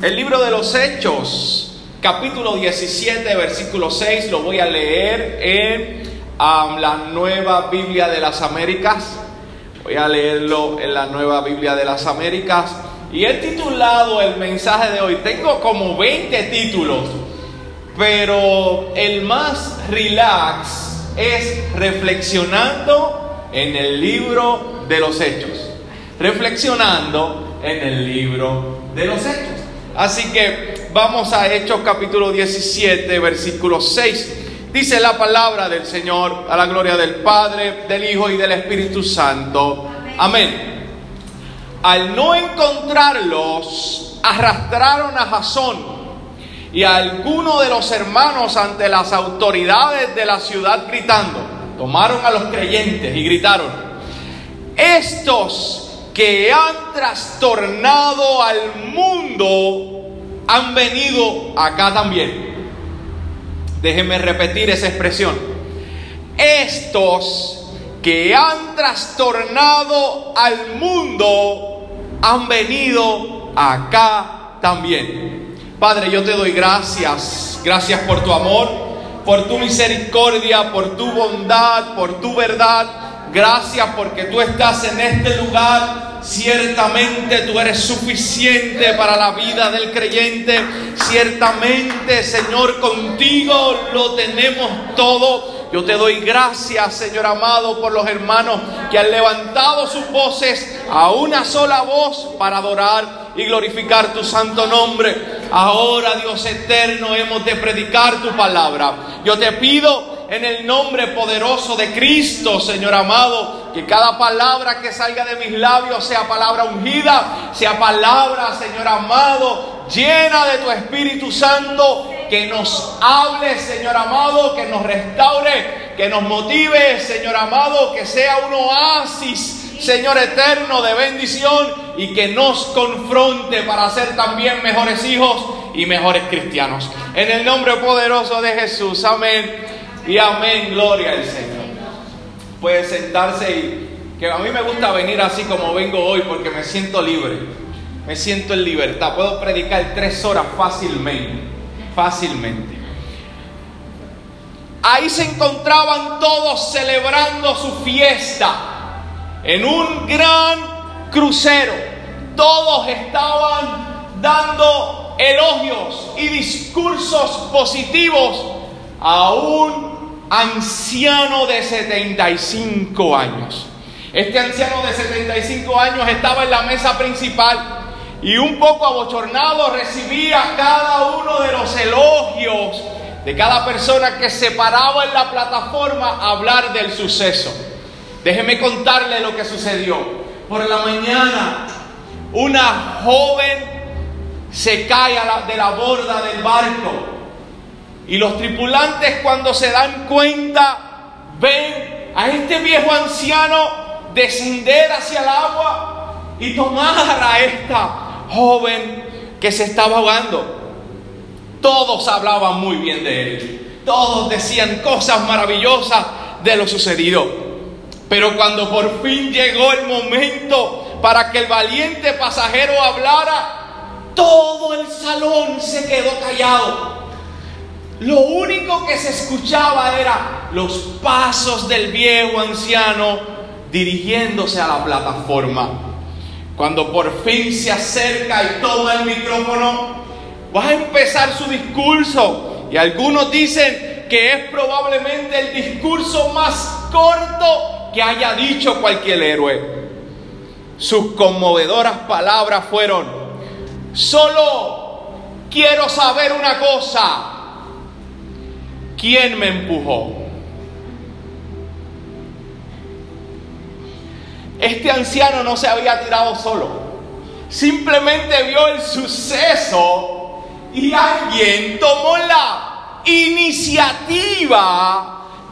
El libro de los Hechos, capítulo 17, versículo 6, lo voy a leer en um, la nueva Biblia de las Américas. Voy a leerlo en la nueva Biblia de las Américas. Y he titulado el mensaje de hoy, tengo como 20 títulos, pero el más relax es reflexionando en el libro de los hechos. Reflexionando en el libro de los hechos. Así que vamos a Hechos capítulo 17, versículo 6. Dice la palabra del Señor a la gloria del Padre, del Hijo y del Espíritu Santo. Amén. Al no encontrarlos, arrastraron a Jasón y a alguno de los hermanos ante las autoridades de la ciudad gritando. Tomaron a los creyentes y gritaron, estos que han trastornado al mundo han venido acá también. Déjenme repetir esa expresión. Estos que han trastornado al mundo han venido acá también. Padre, yo te doy gracias. Gracias por tu amor, por tu misericordia, por tu bondad, por tu verdad. Gracias porque tú estás en este lugar. Ciertamente tú eres suficiente para la vida del creyente. Ciertamente, Señor, contigo lo tenemos todo. Yo te doy gracias, Señor amado, por los hermanos que han levantado sus voces a una sola voz para adorar y glorificar tu santo nombre. Ahora, Dios eterno, hemos de predicar tu palabra. Yo te pido en el nombre poderoso de Cristo, Señor amado, que cada palabra que salga de mis labios sea palabra ungida, sea palabra, Señor amado, llena de tu Espíritu Santo, que nos hable, Señor amado, que nos restaure, que nos motive, Señor amado, que sea un oasis, Señor eterno, de bendición y que nos confronte para ser también mejores hijos y mejores cristianos. En el nombre poderoso de Jesús, amén y amén, gloria al Señor. Puede sentarse y que a mí me gusta venir así como vengo hoy porque me siento libre, me siento en libertad, puedo predicar tres horas fácilmente, fácilmente. Ahí se encontraban todos celebrando su fiesta en un gran crucero. Todos estaban dando elogios y discursos positivos a un anciano de 75 años. Este anciano de 75 años estaba en la mesa principal y un poco abochornado recibía cada uno de los elogios de cada persona que se paraba en la plataforma a hablar del suceso. Déjeme contarle lo que sucedió. Por la mañana, una joven se cae de la borda del barco y los tripulantes cuando se dan cuenta ven a este viejo anciano descender hacia el agua y tomar a esta joven que se estaba ahogando. Todos hablaban muy bien de él. Todos decían cosas maravillosas de lo sucedido. Pero cuando por fin llegó el momento para que el valiente pasajero hablara, todo el salón se quedó callado. Lo único que se escuchaba era los pasos del viejo anciano dirigiéndose a la plataforma. Cuando por fin se acerca y toma el micrófono, va a empezar su discurso. Y algunos dicen que es probablemente el discurso más corto que haya dicho cualquier héroe. Sus conmovedoras palabras fueron, solo quiero saber una cosa, ¿quién me empujó? Este anciano no se había tirado solo, simplemente vio el suceso y alguien tomó la iniciativa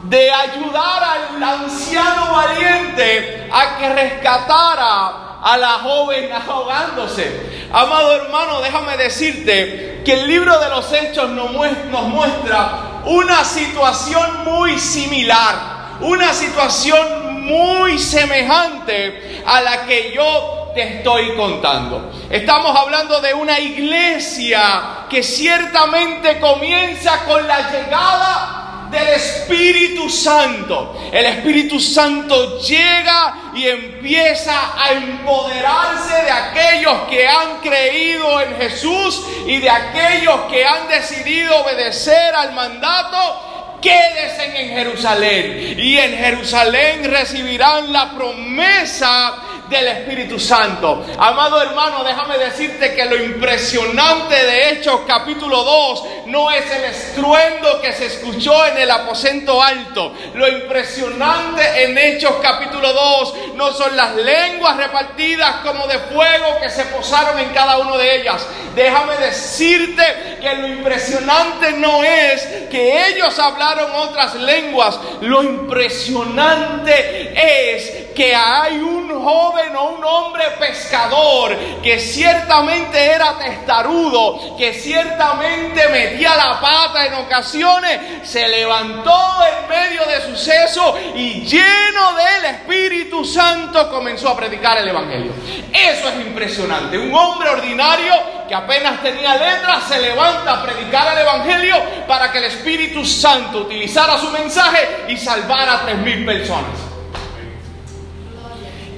de ayudar al anciano valiente a que rescatara a la joven ahogándose. Amado hermano, déjame decirte que el libro de los hechos nos muestra una situación muy similar, una situación muy semejante a la que yo te estoy contando. Estamos hablando de una iglesia que ciertamente comienza con la llegada del Espíritu Santo. El Espíritu Santo llega y empieza a empoderarse de aquellos que han creído en Jesús y de aquellos que han decidido obedecer al mandato quédense en Jerusalén y en Jerusalén recibirán la promesa del Espíritu Santo. Amado hermano, déjame decirte que lo impresionante de Hechos capítulo 2 no es el estruendo que se escuchó en el aposento alto. Lo impresionante en Hechos capítulo 2 no son las lenguas repartidas como de fuego que se posaron en cada una de ellas. Déjame decirte que lo impresionante no es que ellos hablaron otras lenguas. Lo impresionante es que hay un joven o un hombre pescador que ciertamente era testarudo, que ciertamente metía la pata en ocasiones, se levantó en medio de suceso y lleno del Espíritu Santo comenzó a predicar el Evangelio. Eso es impresionante. Un hombre ordinario que apenas tenía letras se levanta a predicar el Evangelio para que el Espíritu Santo utilizara su mensaje y salvara a tres mil personas.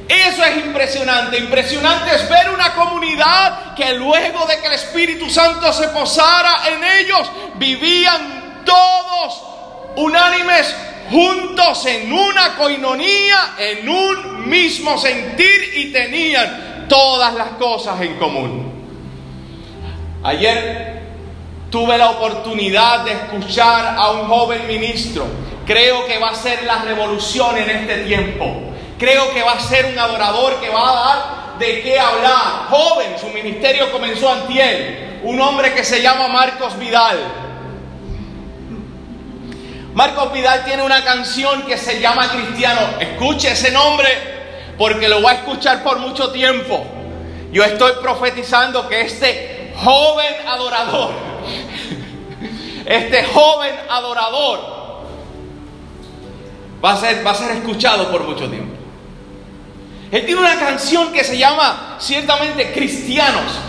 Eso es impresionante. Impresionante es ver una comunidad que luego de que el Espíritu Santo se posara en ellos, vivían todos unánimes juntos en una coinonía, en un mismo sentir y tenían todas las cosas en común. Ayer tuve la oportunidad de escuchar a un joven ministro. Creo que va a ser la revolución en este tiempo. Creo que va a ser un adorador que va a dar de qué hablar. Joven, su ministerio comenzó antier. Un hombre que se llama Marcos Vidal. Marcos Vidal tiene una canción que se llama Cristiano. Escuche ese nombre porque lo va a escuchar por mucho tiempo. Yo estoy profetizando que este joven adorador, este joven adorador, va a ser, va a ser escuchado por mucho tiempo. Él tiene una canción que se llama ciertamente Cristianos.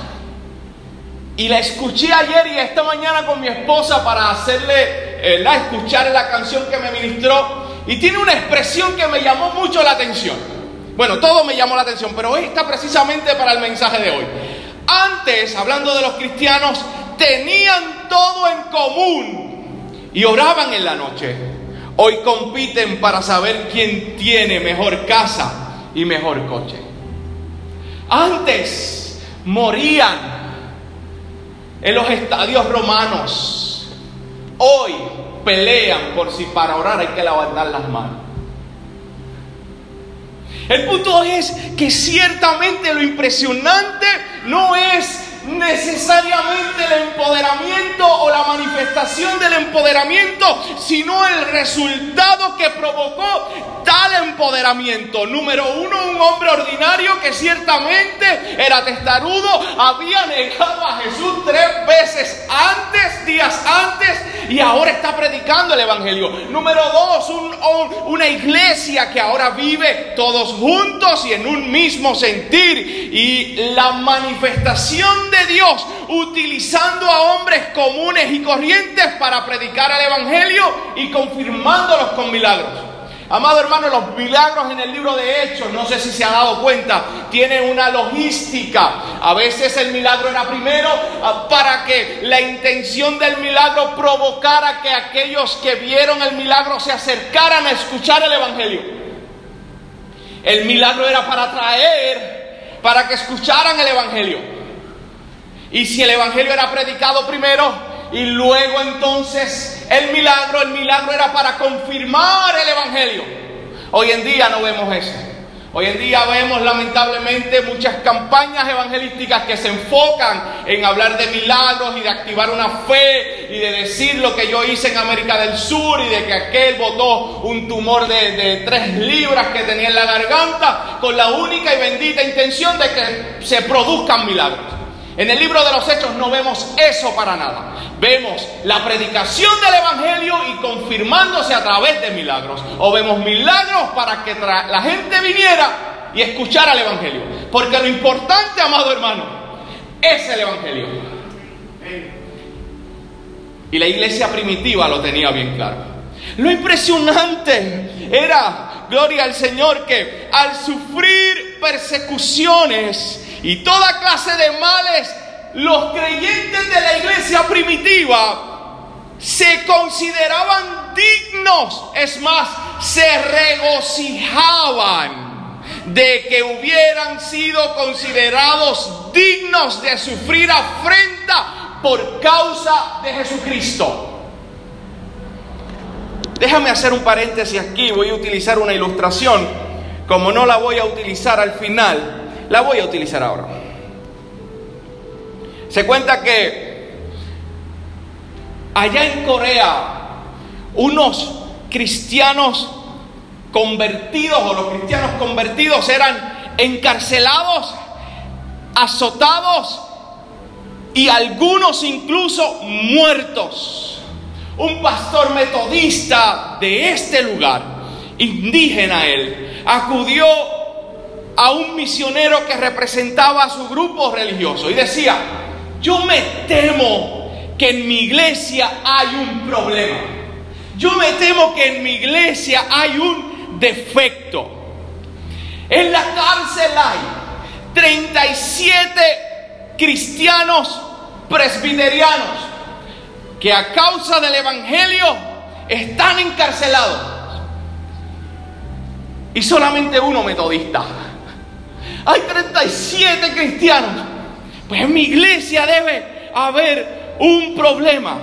Y la escuché ayer y esta mañana con mi esposa para hacerle, eh, la escuchar la canción que me ministró. Y tiene una expresión que me llamó mucho la atención. Bueno, todo me llamó la atención, pero esta precisamente para el mensaje de hoy. Antes, hablando de los cristianos, tenían todo en común y oraban en la noche. Hoy compiten para saber quién tiene mejor casa y mejor coche. Antes morían en los estadios romanos. Hoy pelean por si para orar hay que levantar las manos. El punto es que ciertamente lo impresionante no es necesariamente el empoderamiento o la manifestación del empoderamiento, sino el resultado que provocó tal empoderamiento. Número uno, un hombre ordinario que ciertamente era testarudo, había negado a Jesús tres veces antes, días antes, y ahora está predicando el Evangelio. Número dos, una iglesia que ahora vive todos juntos y en un mismo sentir. Y la manifestación de Dios utilizando a hombres comunes y corrientes para predicar el Evangelio y confirmándolos con milagros. Amado hermano, los milagros en el libro de Hechos, no sé si se ha dado cuenta, tienen una logística. A veces el milagro era primero ah, para que la intención del milagro provocara que aquellos que vieron el milagro se acercaran a escuchar el Evangelio. El milagro era para traer, para que escucharan el Evangelio. Y si el Evangelio era predicado primero y luego entonces el milagro, el milagro era para confirmar el Evangelio. Hoy en día no vemos eso. Hoy en día vemos lamentablemente muchas campañas evangelísticas que se enfocan en hablar de milagros y de activar una fe y de decir lo que yo hice en América del Sur y de que aquel botó un tumor de, de tres libras que tenía en la garganta con la única y bendita intención de que se produzcan milagros. En el libro de los Hechos no vemos eso para nada. Vemos la predicación del Evangelio y confirmándose a través de milagros. O vemos milagros para que la gente viniera y escuchara el Evangelio. Porque lo importante, amado hermano, es el Evangelio. Y la iglesia primitiva lo tenía bien claro. Lo impresionante era, gloria al Señor, que al sufrir persecuciones y toda clase de males, los creyentes de la iglesia primitiva se consideraban dignos, es más, se regocijaban de que hubieran sido considerados dignos de sufrir afrenta por causa de Jesucristo. Déjame hacer un paréntesis aquí, voy a utilizar una ilustración, como no la voy a utilizar al final, la voy a utilizar ahora. Se cuenta que allá en Corea unos cristianos convertidos o los cristianos convertidos eran encarcelados, azotados y algunos incluso muertos. Un pastor metodista de este lugar, indígena él, acudió a un misionero que representaba a su grupo religioso y decía, yo me temo que en mi iglesia hay un problema. Yo me temo que en mi iglesia hay un defecto. En la cárcel hay 37 cristianos presbiterianos que a causa del Evangelio están encarcelados. Y solamente uno metodista. Hay 37 cristianos. Pues en mi iglesia debe haber un problema.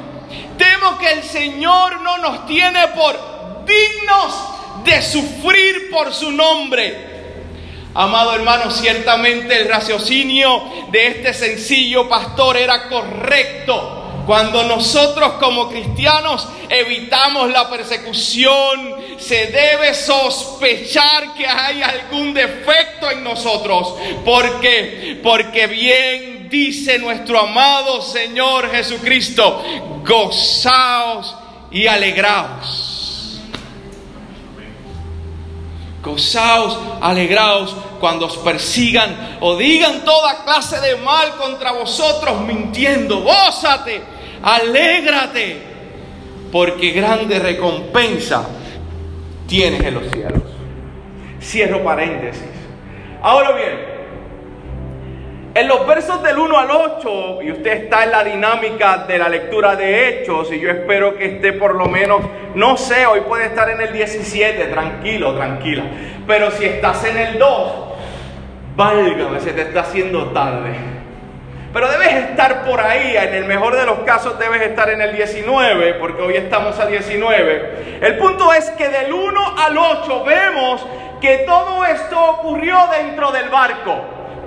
Temo que el Señor no nos tiene por dignos de sufrir por su nombre. Amado hermano, ciertamente el raciocinio de este sencillo pastor era correcto. Cuando nosotros como cristianos evitamos la persecución, se debe sospechar que hay algún defecto en nosotros. porque Porque bien dice nuestro amado Señor Jesucristo, gozaos y alegraos. Gozaos, alegraos cuando os persigan o digan toda clase de mal contra vosotros mintiendo. Gózate, alégrate, porque grande recompensa tienes en los cielos. Cierro paréntesis. Ahora bien, en los versos del 1 al 8, y usted está en la dinámica de la lectura de Hechos, y yo espero que esté por lo menos, no sé, hoy puede estar en el 17, tranquilo, tranquila. Pero si estás en el 2, válgame, se te está haciendo tarde. Pero debes estar por ahí, en el mejor de los casos debes estar en el 19, porque hoy estamos a 19. El punto es que del 1 al 8 vemos que todo esto ocurrió dentro del barco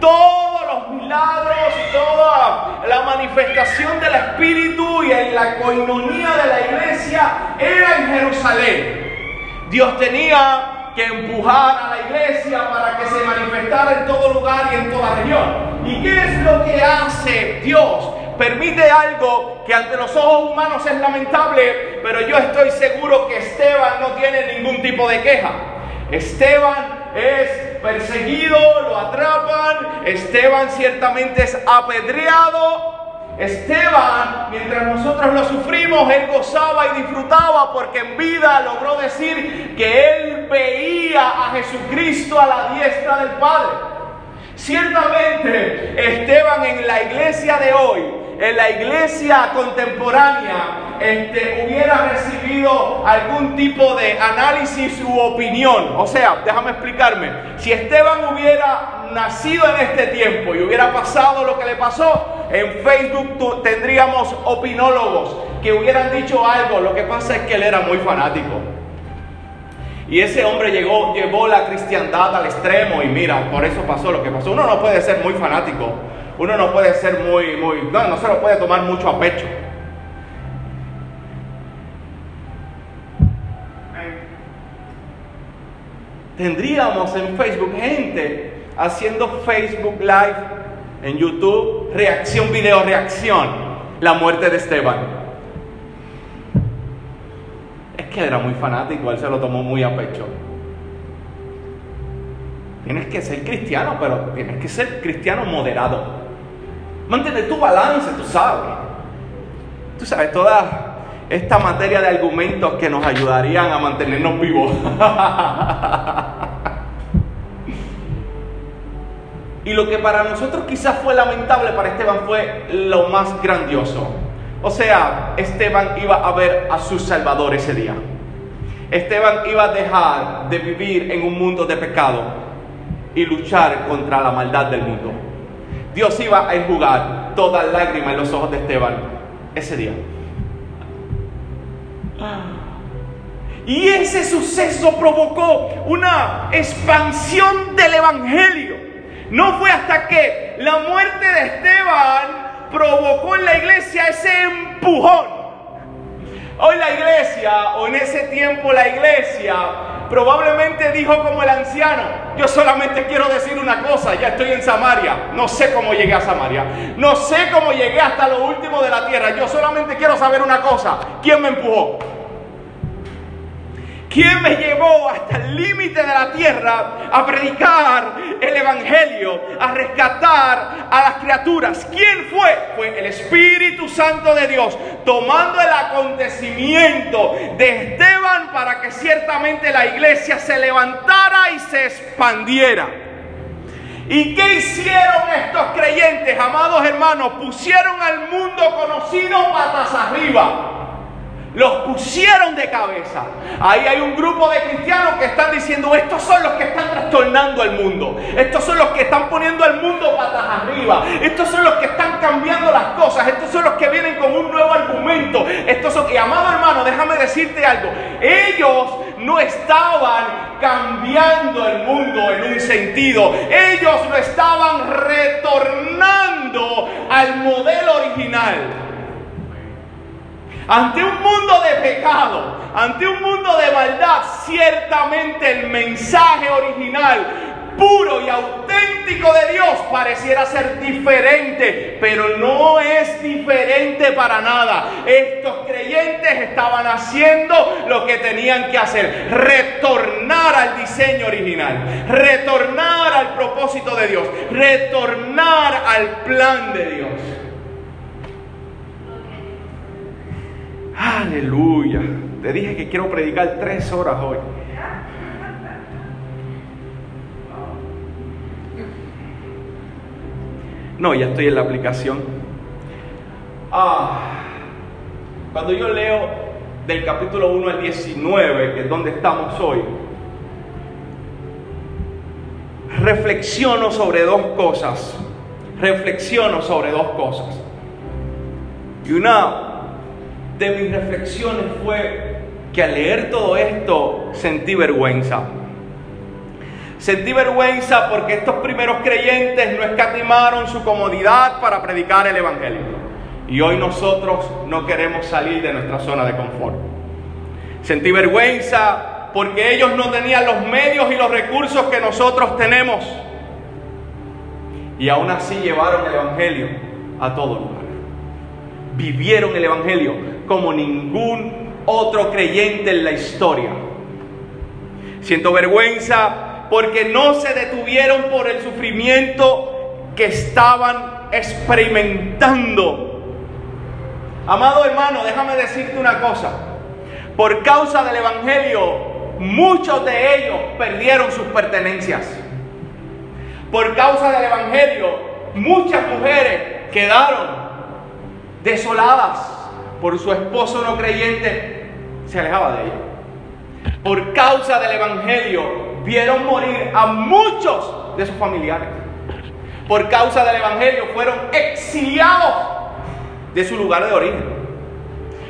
todos los milagros toda la manifestación del Espíritu y en la coinonía de la iglesia era en Jerusalén. Dios tenía que empujar a la iglesia para que se manifestara en todo lugar y en toda región. ¿Y qué es lo que hace Dios? Permite algo que ante los ojos humanos es lamentable, pero yo estoy seguro que Esteban no tiene ningún tipo de queja. Esteban es perseguido, lo atrapan, Esteban ciertamente es apedreado. Esteban, mientras nosotros lo sufrimos, él gozaba y disfrutaba porque en vida logró decir que él veía a Jesucristo a la diestra del Padre. Ciertamente, Esteban en la iglesia de hoy, en la iglesia contemporánea, este, hubiera recibido algún tipo de análisis u opinión. O sea, déjame explicarme. Si Esteban hubiera nacido en este tiempo y hubiera pasado lo que le pasó, en Facebook tendríamos opinólogos que hubieran dicho algo. Lo que pasa es que él era muy fanático. Y ese hombre llegó, llevó la cristiandad al extremo y mira, por eso pasó lo que pasó. Uno no puede ser muy fanático, uno no puede ser muy, muy, no, no se lo puede tomar mucho a pecho. tendríamos en Facebook gente haciendo Facebook Live, en YouTube, reacción, video, reacción, la muerte de Esteban. Es que era muy fanático, él se lo tomó muy a pecho. Tienes que ser cristiano, pero tienes que ser cristiano moderado. Mantener tu balance, tú sabes. Tú sabes, toda esta materia de argumentos que nos ayudarían a mantenernos vivos. y lo que para nosotros quizás fue lamentable, para Esteban fue lo más grandioso. O sea, Esteban iba a ver a su Salvador ese día. Esteban iba a dejar de vivir en un mundo de pecado y luchar contra la maldad del mundo. Dios iba a enjugar toda lágrima en los ojos de Esteban ese día. Y ese suceso provocó una expansión del Evangelio. No fue hasta que la muerte de Esteban provocó en la iglesia ese empujón Hoy la iglesia, o en ese tiempo la iglesia, probablemente dijo como el anciano, yo solamente quiero decir una cosa, ya estoy en Samaria, no sé cómo llegué a Samaria, no sé cómo llegué hasta lo último de la tierra, yo solamente quiero saber una cosa, ¿quién me empujó? ¿Quién me llevó hasta el límite de la tierra a predicar el Evangelio, a rescatar a las criaturas? ¿Quién fue? Fue el Espíritu Santo de Dios, tomando el acontecimiento de Esteban para que ciertamente la iglesia se levantara y se expandiera. ¿Y qué hicieron estos creyentes, amados hermanos? Pusieron al mundo conocido patas arriba. Los pusieron de cabeza. Ahí hay un grupo de cristianos que están diciendo, estos son los que están trastornando el mundo. Estos son los que están poniendo al mundo patas arriba. Estos son los que están cambiando las cosas. Estos son los que vienen con un nuevo argumento. Estos son... Y amado hermano, déjame decirte algo. Ellos no estaban cambiando el mundo en un sentido. Ellos lo estaban retornando al modelo original. Ante un mundo de pecado, ante un mundo de maldad, ciertamente el mensaje original puro y auténtico de Dios pareciera ser diferente, pero no es diferente para nada. Estos creyentes estaban haciendo lo que tenían que hacer, retornar al diseño original, retornar al propósito de Dios, retornar al plan de Dios. Aleluya. Te dije que quiero predicar tres horas hoy. No, ya estoy en la aplicación. Ah, cuando yo leo del capítulo 1 al 19, que es donde estamos hoy, reflexiono sobre dos cosas. Reflexiono sobre dos cosas. Y una de mis reflexiones fue que al leer todo esto sentí vergüenza. Sentí vergüenza porque estos primeros creyentes no escatimaron su comodidad para predicar el Evangelio. Y hoy nosotros no queremos salir de nuestra zona de confort. Sentí vergüenza porque ellos no tenían los medios y los recursos que nosotros tenemos. Y aún así llevaron el Evangelio a todo lugar. Vivieron el Evangelio como ningún otro creyente en la historia. Siento vergüenza porque no se detuvieron por el sufrimiento que estaban experimentando. Amado hermano, déjame decirte una cosa. Por causa del Evangelio, muchos de ellos perdieron sus pertenencias. Por causa del Evangelio, muchas mujeres quedaron desoladas por su esposo no creyente, se alejaba de ella. Por causa del Evangelio, vieron morir a muchos de sus familiares. Por causa del Evangelio, fueron exiliados de su lugar de origen.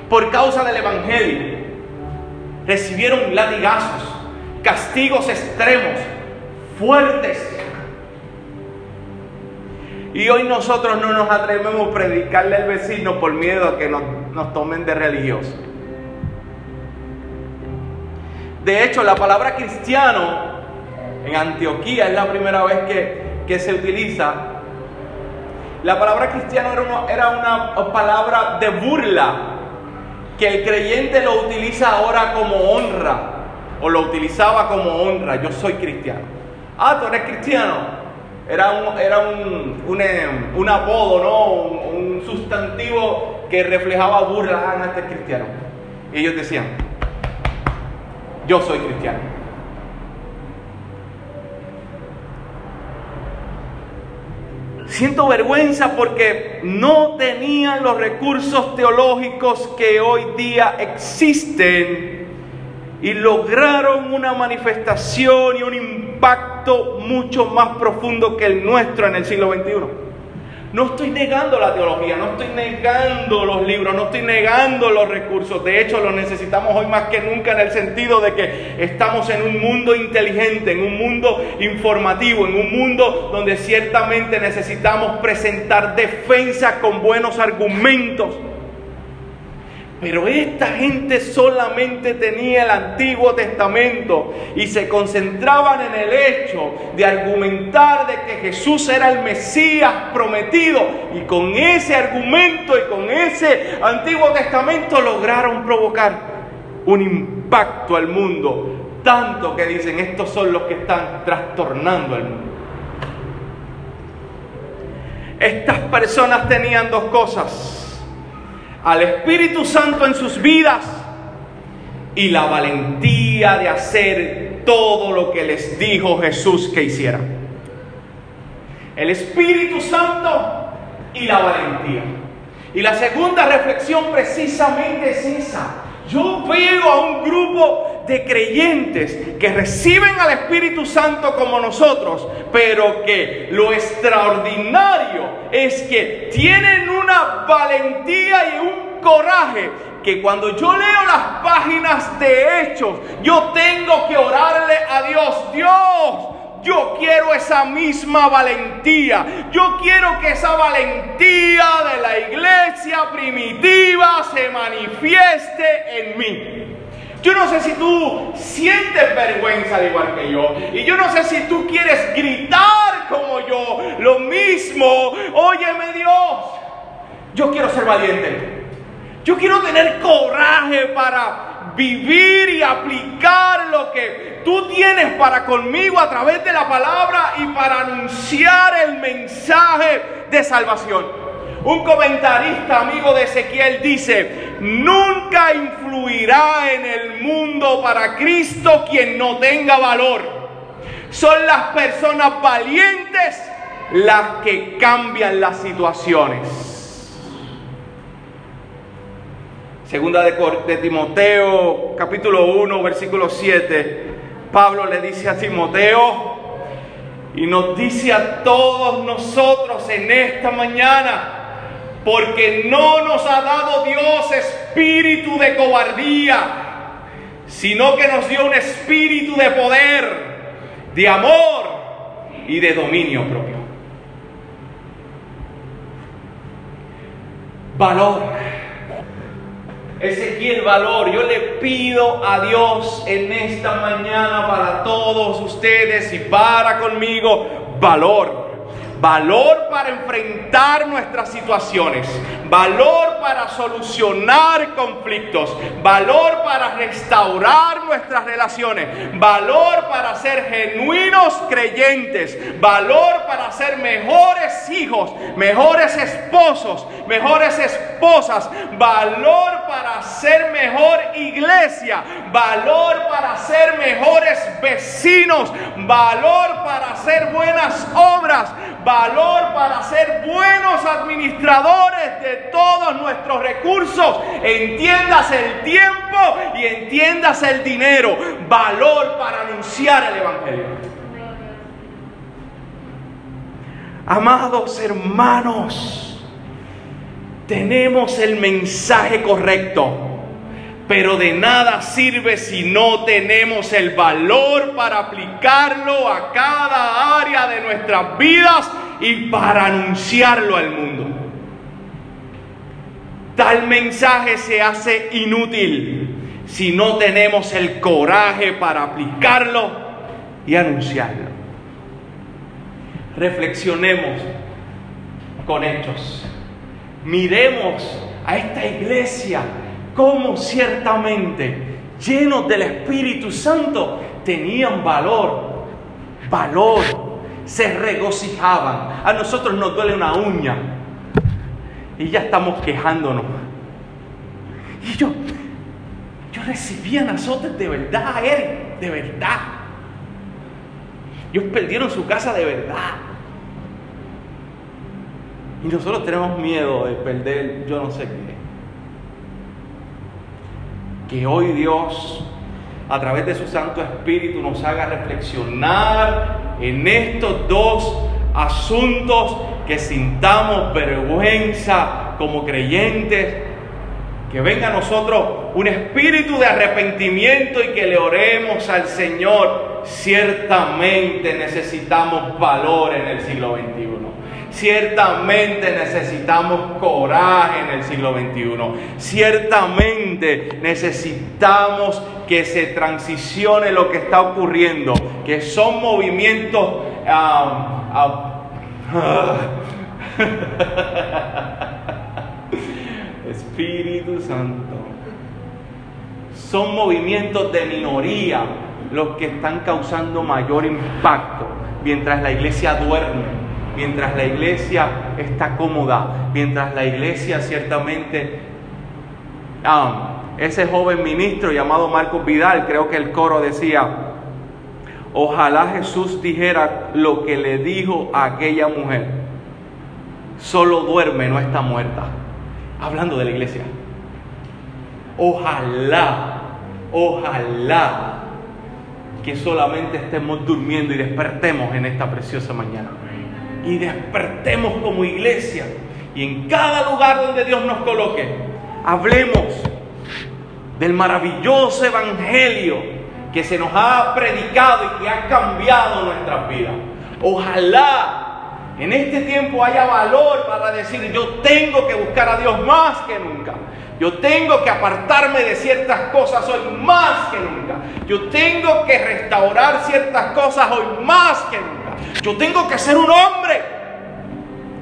Por causa del Evangelio, recibieron latigazos, castigos extremos, fuertes y hoy nosotros no nos atrevemos a predicarle al vecino por miedo a que nos, tomen de religiosos. De hecho, la palabra cristiano en Antioquía es la primera vez que, se utiliza. La palabra cristiano era una, era una palabra de burla que el creyente lo utiliza ahora como honra o lo utilizaba como honra. Yo soy cristiano. Ah, tú eres cristiano. Era un, era un, un, em, un apodo, ¿no? Un, sustantivo que reflejaba burla. Ah, este cristiano. Y ellos decían, yo soy cristiano. Siento vergüenza porque no tenían los recursos teológicos que hoy día existen y lograron una manifestación y un impacto mucho más profundo que el nuestro en el siglo XXI. No estoy negando la teología, no estoy negando los libros, no estoy negando los recursos. De hecho, los necesitamos hoy más que nunca en el sentido de que estamos en un mundo inteligente, en un mundo informativo, en un mundo donde ciertamente necesitamos presentar defensa con buenos argumentos. Pero esta gente solamente tenía el Antiguo Testamento y se concentraban en el hecho de argumentar de que Jesús era el Mesías prometido. Y con ese argumento y con ese Antiguo Testamento lograron provocar un impacto al mundo. Tanto que dicen, estos son los que están trastornando al mundo. Estas personas tenían dos cosas al Espíritu Santo en sus vidas y la valentía de hacer todo lo que les dijo Jesús que hicieran. El Espíritu Santo y la valentía. Y la segunda reflexión precisamente es esa. Yo veo a un grupo de creyentes que reciben al Espíritu Santo como nosotros, pero que lo extraordinario es que tienen una valentía y un coraje que cuando yo leo las páginas de hechos, yo tengo que orarle a Dios, Dios, yo quiero esa misma valentía. Yo quiero que esa valentía de la iglesia primitiva se manifieste en mí. Yo no sé si tú sientes vergüenza al igual que yo. Y yo no sé si tú quieres gritar como yo. Lo mismo. Óyeme Dios. Yo quiero ser valiente. Yo quiero tener coraje para vivir y aplicar lo que tú tienes para conmigo a través de la palabra y para anunciar el mensaje de salvación. Un comentarista amigo de Ezequiel dice, nunca influirá en el mundo para Cristo quien no tenga valor. Son las personas valientes las que cambian las situaciones. Segunda de, Timoteo, capítulo 1, versículo 7. Pablo le dice a Timoteo y nos dice a todos nosotros en esta mañana, porque no nos ha dado Dios espíritu de cobardía, sino que nos dio un espíritu de poder, de amor y de dominio propio. Valor Ezequiel valor. Yo le pido a Dios en esta mañana para todos ustedes y para conmigo valor valor para enfrentar nuestras situaciones, valor para solucionar conflictos, valor para restaurar nuestras relaciones, valor para ser genuinos creyentes, valor para ser mejores hijos, mejores esposos, mejores esposas, valor para ser mejor iglesia, valor para ser mejores vecinos, valor para hacer buenas obras, para ser buenos administradores de todos nuestros recursos. Entiendas el tiempo y entiendas el dinero. Valor para anunciar el Evangelio. Amados hermanos, tenemos el mensaje correcto pero de nada sirve si no tenemos el valor para aplicarlo a cada área de nuestras vidas y para anunciarlo al mundo. Tal mensaje se hace inútil si no tenemos el coraje para aplicarlo y anunciarlo. Reflexionemos con hechos. Miremos a esta iglesia como ciertamente, llenos del Espíritu Santo, tenían valor. valor, se regocijaban. A nosotros nos duele una uña y ya estamos quejándonos. Y yo, yo recibía azotes de verdad, Eric, de verdad. Ellos perdieron su casa de verdad. Y nosotros tenemos miedo de perder yo no sé qué. Que hoy Dios, a través de su Santo Espíritu, nos haga reflexionar en estos dos asuntos, que sintamos vergüenza como creyentes, que venga a nosotros un espíritu de arrepentimiento y que le oremos al Señor. Ciertamente necesitamos valor en el siglo XXI. Ciertamente necesitamos coraje en el siglo XXI. Ciertamente necesitamos que se transicione lo que está ocurriendo, que son movimientos... Espíritu Santo. Son movimientos de minoría los que están causando mayor impacto mientras la iglesia duerme, mientras la iglesia está cómoda, mientras la iglesia ciertamente... Ah, ese joven ministro llamado Marcos Vidal, creo que el coro decía, ojalá Jesús dijera lo que le dijo a aquella mujer, solo duerme, no está muerta hablando de la iglesia. Ojalá, ojalá que solamente estemos durmiendo y despertemos en esta preciosa mañana. Y despertemos como iglesia. Y en cada lugar donde Dios nos coloque, hablemos del maravilloso evangelio que se nos ha predicado y que ha cambiado nuestras vidas. Ojalá en este tiempo haya valor para decir, yo tengo que buscar a Dios más que nunca. Yo tengo que apartarme de ciertas cosas hoy más que nunca. Yo tengo que restaurar ciertas cosas hoy más que nunca. Yo tengo que ser un hombre.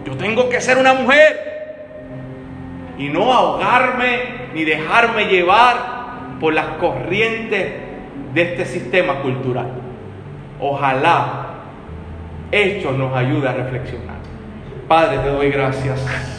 Yo tengo que ser una mujer. Y no ahogarme ni dejarme llevar por las corrientes de este sistema cultural. Ojalá Hechos nos ayuda a reflexionar. Padre, te doy gracias